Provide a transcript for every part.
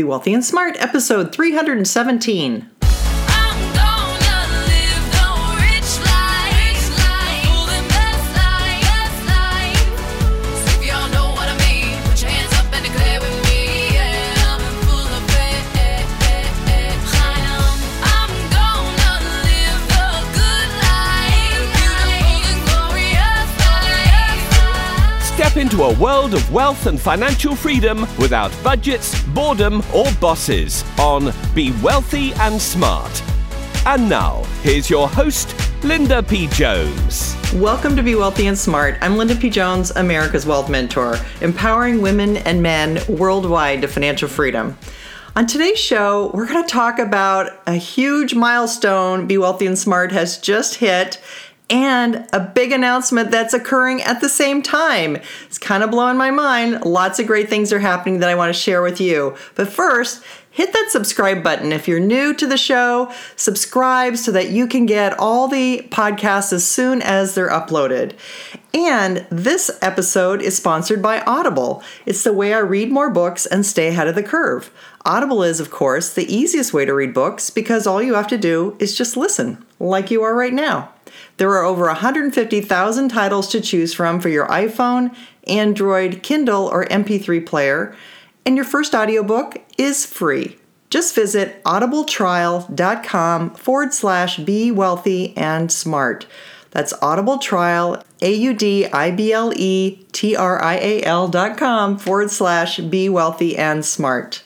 Be Wealthy and Smart, episode 317. Into a world of wealth and financial freedom without budgets, boredom, or bosses on Be Wealthy and Smart. And now, here's your host, Linda P. Jones. Welcome to Be Wealthy and Smart. I'm Linda P. Jones, America's Wealth Mentor, empowering women and men worldwide to financial freedom. On today's show, we're going to talk about a huge milestone Be Wealthy and Smart has just hit and a big announcement that's occurring at the same time. It's kind of blowing my mind. Lots of great things are happening that I want to share with you. But first, hit that subscribe button. If you're new to the show, subscribe so that you can get all the podcasts as soon as they're uploaded. And this episode is sponsored by Audible. It's the way I read more books and stay ahead of the curve. Audible is, of course, the easiest way to read books because all you have to do is just listen, like you are right now. There are over 150,000 titles to choose from for your iPhone, Android, Kindle, or MP3 player, and your first audiobook is free. Just visit audibletrial.com forward slash be wealthy and smart. That's Audible Trial, A U D I B L E T R I A L dot com forward slash be wealthy and smart.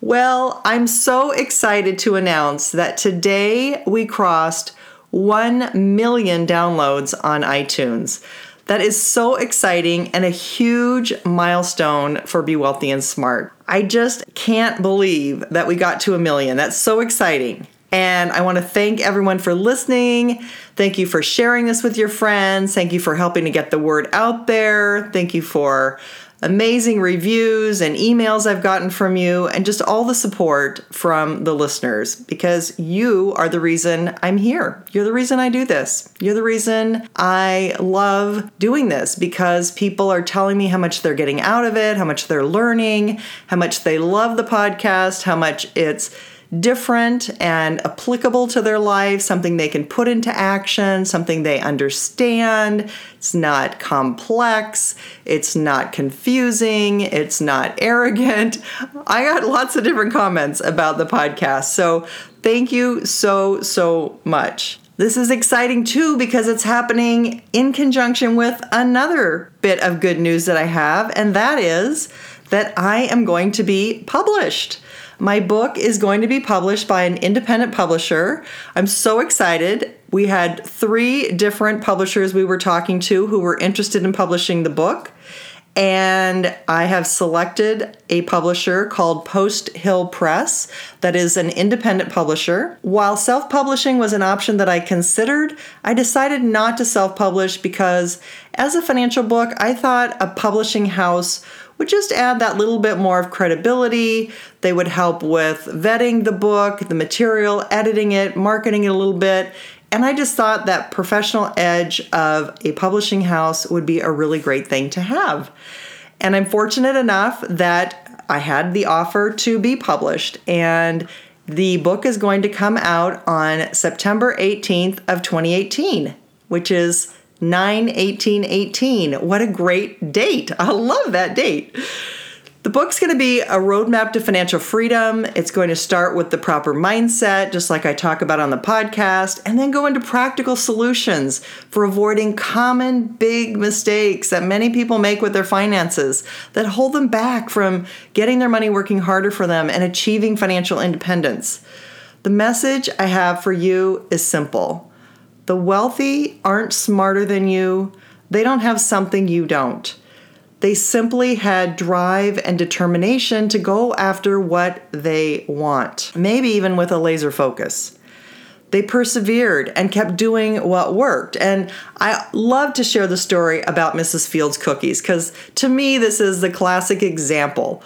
Well, I'm so excited to announce that today we crossed 1 million downloads on iTunes. That is so exciting and a huge milestone for Be Wealthy and Smart. I just can't believe that we got to a million. That's so exciting. And I want to thank everyone for listening. Thank you for sharing this with your friends. Thank you for helping to get the word out there. Thank you for amazing reviews and emails I've gotten from you, and just all the support from the listeners because you are the reason I'm here. You're the reason I do this. You're the reason I love doing this because people are telling me how much they're getting out of it, how much they're learning, how much they love the podcast, how much it's different and applicable to their life, something they can put into action, something they understand. It's not complex, it's not confusing, it's not arrogant. I got lots of different comments about the podcast. So, thank you so, so much. This is exciting too because it's happening in conjunction with another bit of good news that I have, and that is that I am going to be published. My book is going to be published by an independent publisher. I'm so excited. We had three different publishers we were talking to who were interested in publishing the book. And I have selected a publisher called Post Hill Press that is an independent publisher. While self publishing was an option that I considered, I decided not to self publish because, as a financial book, I thought a publishing house would just add that little bit more of credibility. They would help with vetting the book, the material, editing it, marketing it a little bit. And I just thought that professional edge of a publishing house would be a really great thing to have. And I'm fortunate enough that I had the offer to be published and the book is going to come out on September 18th of 2018, which is 9 18 18. What a great date! I love that date. The book's going to be a roadmap to financial freedom. It's going to start with the proper mindset, just like I talk about on the podcast, and then go into practical solutions for avoiding common big mistakes that many people make with their finances that hold them back from getting their money working harder for them and achieving financial independence. The message I have for you is simple the wealthy aren't smarter than you, they don't have something you don't. They simply had drive and determination to go after what they want, maybe even with a laser focus. They persevered and kept doing what worked. And I love to share the story about Mrs. Fields cookies because to me, this is the classic example.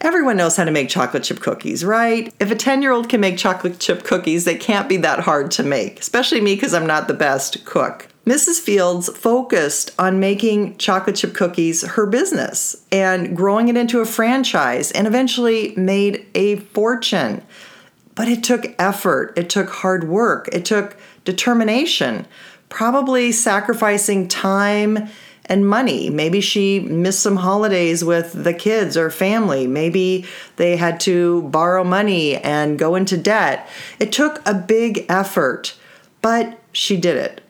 Everyone knows how to make chocolate chip cookies, right? If a 10 year old can make chocolate chip cookies, they can't be that hard to make, especially me because I'm not the best cook. Mrs. Fields focused on making chocolate chip cookies her business and growing it into a franchise and eventually made a fortune. But it took effort, it took hard work, it took determination, probably sacrificing time and money. Maybe she missed some holidays with the kids or family. Maybe they had to borrow money and go into debt. It took a big effort, but she did it.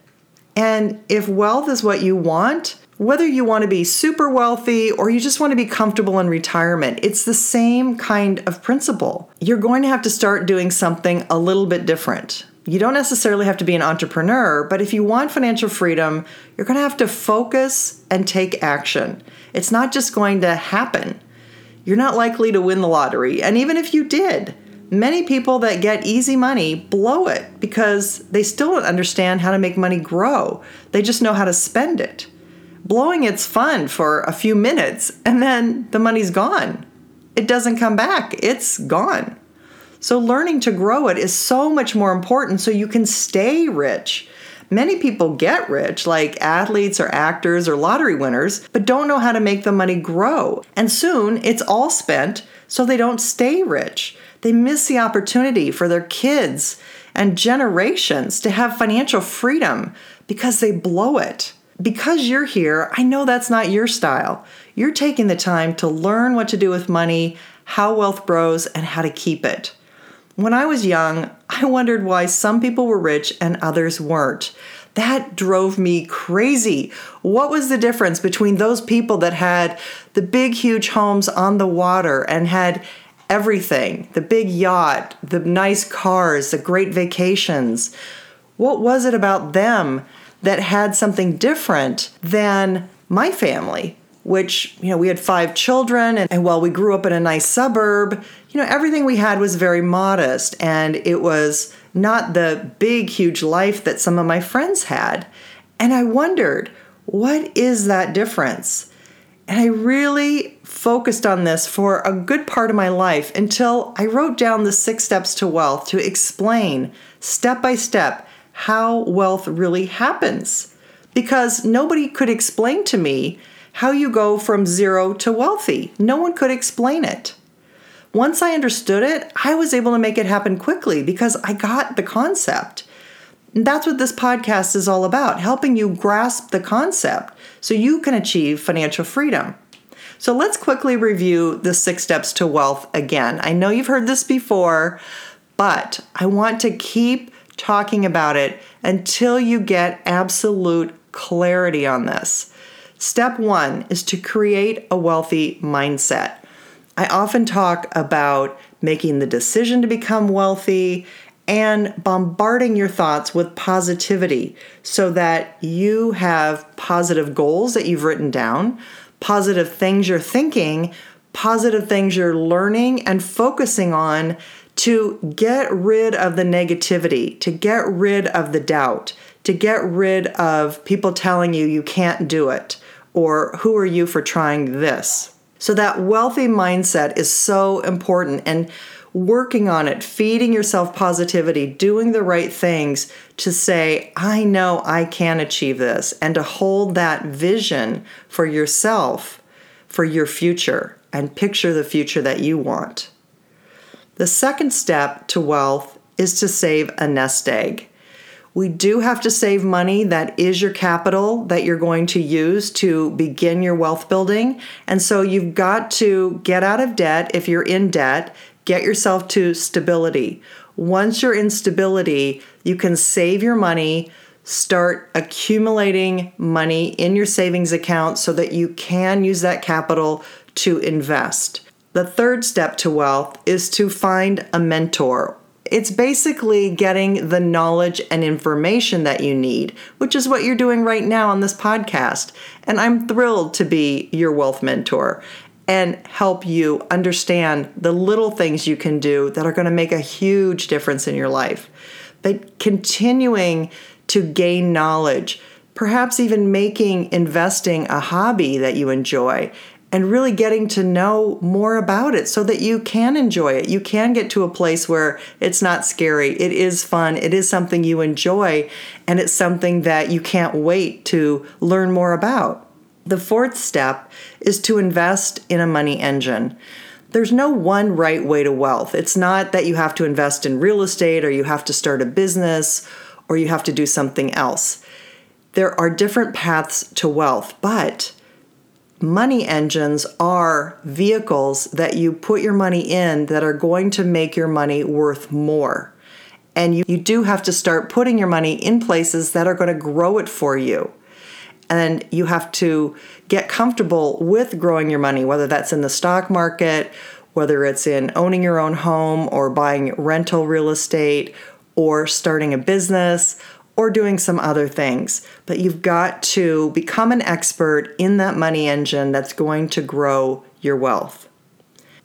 And if wealth is what you want, whether you want to be super wealthy or you just want to be comfortable in retirement, it's the same kind of principle. You're going to have to start doing something a little bit different. You don't necessarily have to be an entrepreneur, but if you want financial freedom, you're going to have to focus and take action. It's not just going to happen. You're not likely to win the lottery, and even if you did, many people that get easy money blow it because they still don't understand how to make money grow. They just know how to spend it. Blowing it's fun for a few minutes, and then the money's gone. It doesn't come back, it's gone. So, learning to grow it is so much more important so you can stay rich. Many people get rich, like athletes or actors or lottery winners, but don't know how to make the money grow. And soon it's all spent, so they don't stay rich. They miss the opportunity for their kids and generations to have financial freedom because they blow it. Because you're here, I know that's not your style. You're taking the time to learn what to do with money, how wealth grows, and how to keep it. When I was young, I wondered why some people were rich and others weren't. That drove me crazy. What was the difference between those people that had the big, huge homes on the water and had everything the big yacht, the nice cars, the great vacations? What was it about them that had something different than my family? which, you know, we had five children, and, and, while we grew up in a nice suburb, you know, everything we had was very modest, and it was not the big, huge life that some of my friends had. And I wondered, what is that difference? And I really focused on this for a good part of my life until I wrote down the six steps to wealth to explain step by step how wealth really happens. Because nobody could explain to me how you go from zero to wealthy. No one could explain it. Once I understood it, I was able to make it happen quickly because I got the concept. And that's what this podcast is all about helping you grasp the concept so you can achieve financial freedom. So let's quickly review the six steps to wealth again. I know you've heard this before, but I want to keep talking about it until you get absolute clarity on this. Step one is to create a wealthy mindset. I often talk about making the decision to become wealthy and bombarding your thoughts with positivity so that you have positive goals that you've written down, positive things you're thinking, positive things you're learning and focusing on to get rid of the negativity, to get rid of the doubt, to get rid of people telling you you can't do it or who are you for trying this? So, that wealthy mindset is so important and working on it, feeding yourself positivity, doing the right things to say, I know I can achieve this, and to hold that vision for yourself for your future and picture the future that you want. The second step to wealth is to save a nest egg. We do have to save money that is your capital that you're going to use to begin your wealth building. And so you've got to get out of debt if you're in debt, get yourself to stability. Once you're in stability, you can save your money, start accumulating money in your savings account so that you can use that capital to invest. The third step to wealth is to find a mentor it's basically getting the knowledge and information that you need, which is what you're doing right now on this podcast. And I'm thrilled to be your wealth mentor and help you understand the little things you can do that are going to make a huge difference in your life. But continuing to gain knowledge, perhaps even making investing a hobby that you enjoy and really getting to know more about it so that you can enjoy it. You can get to a place where it's not scary. It is fun. It is something you enjoy, and it's something that you can't wait to learn more about. The fourth step is to invest in a money engine. There's no one right way to wealth. It's not that you have to invest in real estate or you have to start a business or you have to do something else. There are different paths to wealth, but money engines are vehicles that you put your money in that are going to make your money worth more. And you, you do have to start putting your money in places that are going to grow it for you. And you have to get comfortable with growing your money, whether that's in the stock market, whether it's in owning your own home or buying rental real estate or starting a business or doing some other things. But you've got to become an expert in that money engine that's going to grow your wealth.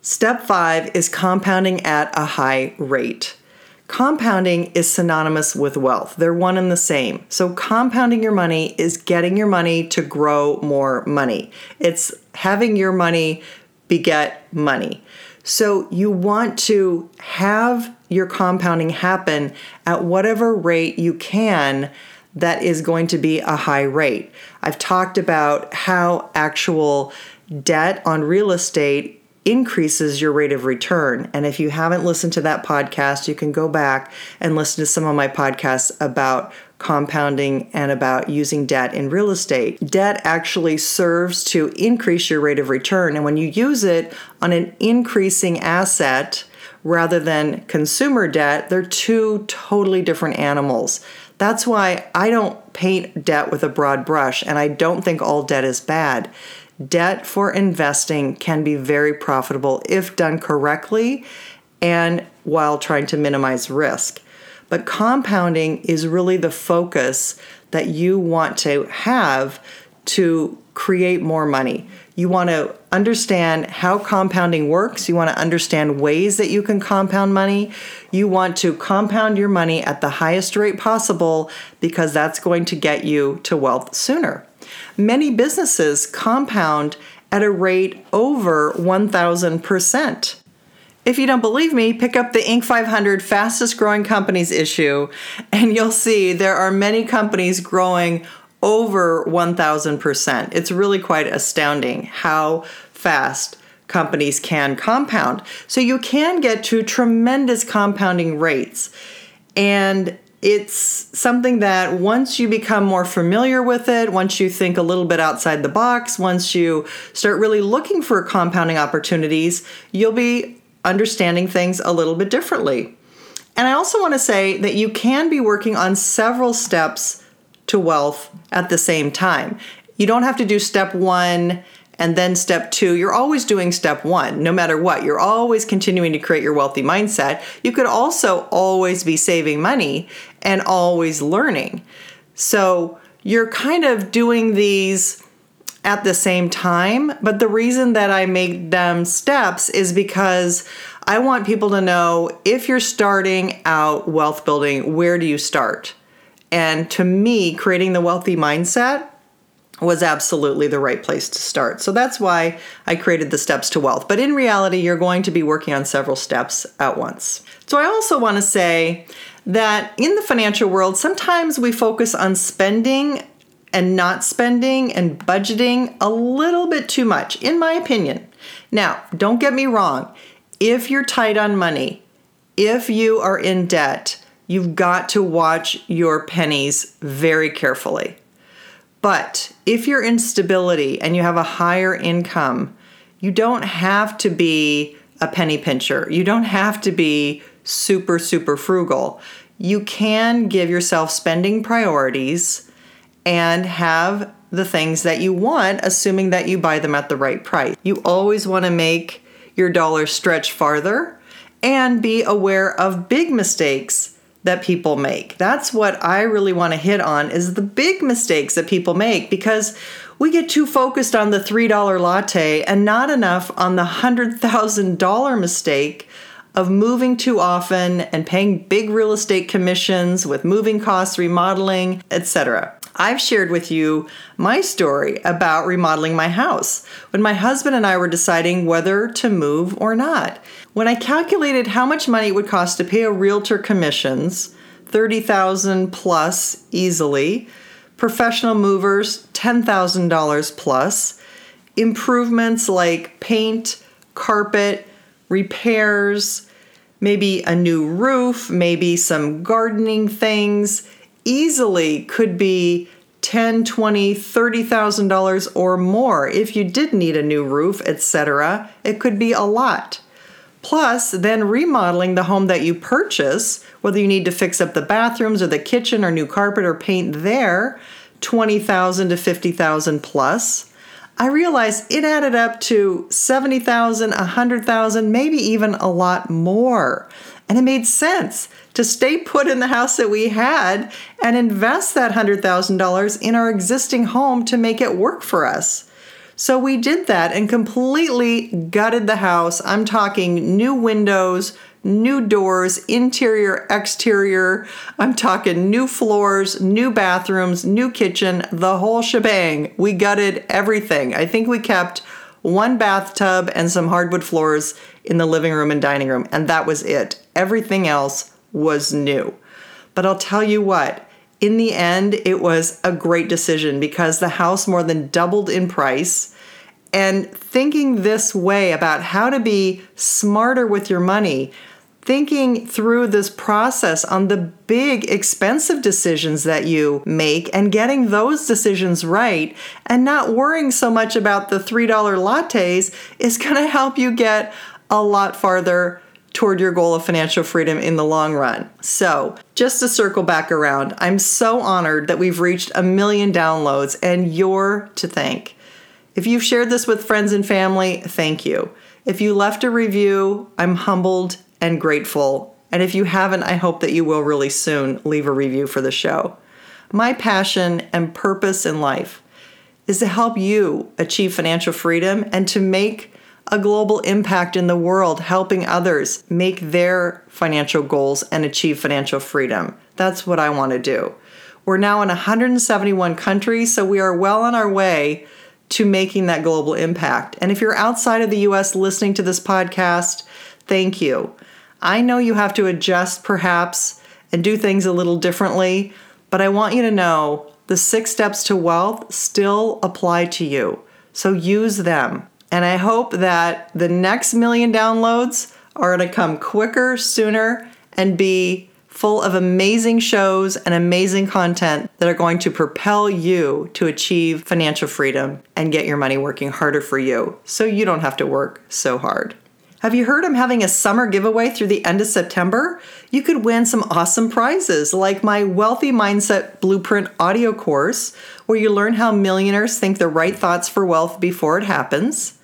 Step five is compounding at a high rate. Compounding is synonymous with wealth. They're one and the same. So, compounding your money is getting your money to grow more money. It's having your money beget money. So, you want to have your compounding happen at whatever rate you can that is going to be a high rate. I've talked about how actual debt on real estate increases your rate of return. And if you haven't listened to that podcast, you can go back and listen to some of my podcasts about compounding and about using debt in real estate. Debt actually serves to increase your rate of return. And when you use it on an increasing asset rather than consumer debt, they're two totally different animals. That's why I don't paint debt with a broad brush, and I don't think all debt is bad. Debt for investing can be very profitable if done correctly and while trying to minimize risk. But compounding is really the focus that you want to have to create more money. You want to understand how compounding works. You want to understand ways that you can compound money. You want to compound your money at the highest rate possible because that's going to get you to wealth sooner. Many businesses compound at a rate over 1,000%. If you don't believe me, pick up the Inc. 500 fastest growing companies issue, and you'll see there are many companies growing over 1,000%. It's really quite astounding how fast companies can compound. So you can get to tremendous compounding rates. And it's something that once you become more familiar with it, once you think a little bit outside the box, once you start really looking for compounding opportunities, you'll be understanding things a little bit differently. And I also want to say that you can be working on several steps to wealth at the same time. You don't have to do step one and then step two. You're always doing step one, no matter what. You're always continuing to create your wealthy mindset. You could also always be saving money and always learning. So you're kind of doing these at the same time. But the reason that I make them steps is because I want people to know if you're starting out wealth building, where do you start? And to me, creating the wealthy mindset was absolutely the right place to start. So that's why I created the steps to wealth. But in reality, you're going to be working on several steps at once. So I also want to say that in the financial world, sometimes we focus on spending and not spending and budgeting a little bit too much, in my opinion. Now, don't get me wrong. If you're tight on money, if you are in debt, you've got to watch your pennies very carefully. But if you're in stability and you have a higher income, you don't have to be a penny pincher. You don't have to be super, super frugal. You can give yourself spending priorities and have the things that you want, assuming that you buy them at the right price. You always want to make your dollar stretch farther and be aware of big mistakes that people make. That's what I really want to hit on is the big mistakes that people make because we get too focused on the $3 latte and not enough on the $100,000 mistake of moving too often and paying big real estate commissions with moving costs, remodeling, etc. I've shared with you my story about remodeling my house when my husband and I were deciding whether to move or not. When I calculated how much money it would cost to pay a realtor commissions, 30,000 plus easily, professional movers $10,000 plus, improvements like paint, carpet, repairs, maybe a new roof, maybe some gardening things, easily could be 10 20 30000 dollars or more. If you did need a new roof etc it could be a lot. Plus then remodeling the home that you purchase whether you need to fix up the bathrooms or the kitchen or new carpet or paint there 20000 to 50000 plus. I realized it added up to 70000 100000 maybe even a lot more. And it made sense to stay put in the house that we had and invest that $100,000 in our existing home to make it work for us. So we did that and completely gutted the house. I'm talking new windows, new doors, interior, exterior. I'm talking new floors, new bathrooms, new kitchen, the whole shebang. We gutted everything. I think we kept one bathtub and some hardwood floors in the living room and dining room, and that was it. Everything else was new. But I'll tell you what, in the end, it was a great decision because the house more than doubled in price. And thinking this way about how to be smarter with your money, thinking through this process on the big expensive decisions that you make and getting those decisions right and not worrying so much about the $3 lattes is going to help you get a lot farther toward your goal of financial freedom in the long run. So, just to circle back around, I'm so honored that we've reached a million downloads and you're to thank. If you've shared this with friends and family, thank you. If you left a review, I'm humbled and grateful. And if you haven't, I hope that you will really soon leave a review for the show. My passion and purpose in life is to help you achieve financial freedom and to make a global impact in the world, helping others make their financial goals and achieve financial freedom. That's what I want to do. We're now in 171 countries, so we are well on our way to making that global impact. And if you're outside of the US listening to this podcast, thank you. I know you have to adjust perhaps and do things a little differently, but I want you to know the six steps to wealth still apply to you. So use them. And I hope that the next million downloads are going to come quicker, sooner, and be full of amazing shows and amazing content that are going to propel you to achieve financial freedom and get your money working harder for you so you don't have to work so hard. Have you heard I'm having a summer giveaway through the end of September? You could win some awesome prizes like my Wealthy Mindset Blueprint audio course, where you learn how millionaires think the right thoughts for wealth before it happens,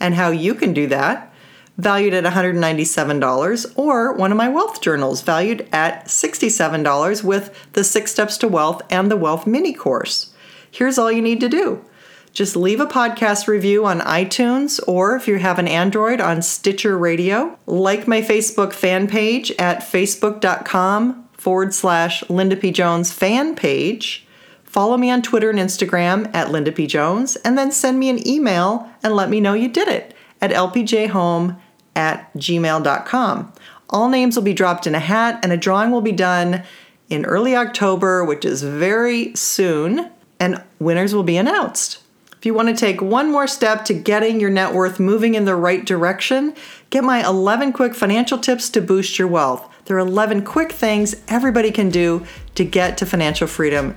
and how you can do that, valued at $197, or one of my wealth journals, valued at $67 with the Six Steps to Wealth and the Wealth Mini Course. Here's all you need to do just leave a podcast review on iTunes or if you have an Android on Stitcher Radio. Like my Facebook fan page at facebook.com forward slash Linda P. Jones fan page. Follow me on Twitter and Instagram at Linda P. Jones, and then send me an email and let me know you did it at lpjhome at gmail.com. All names will be dropped in a hat, and a drawing will be done in early October, which is very soon, and winners will be announced. If you want to take one more step to getting your net worth moving in the right direction, get my 11 quick financial tips to boost your wealth. There are 11 quick things everybody can do to get to financial freedom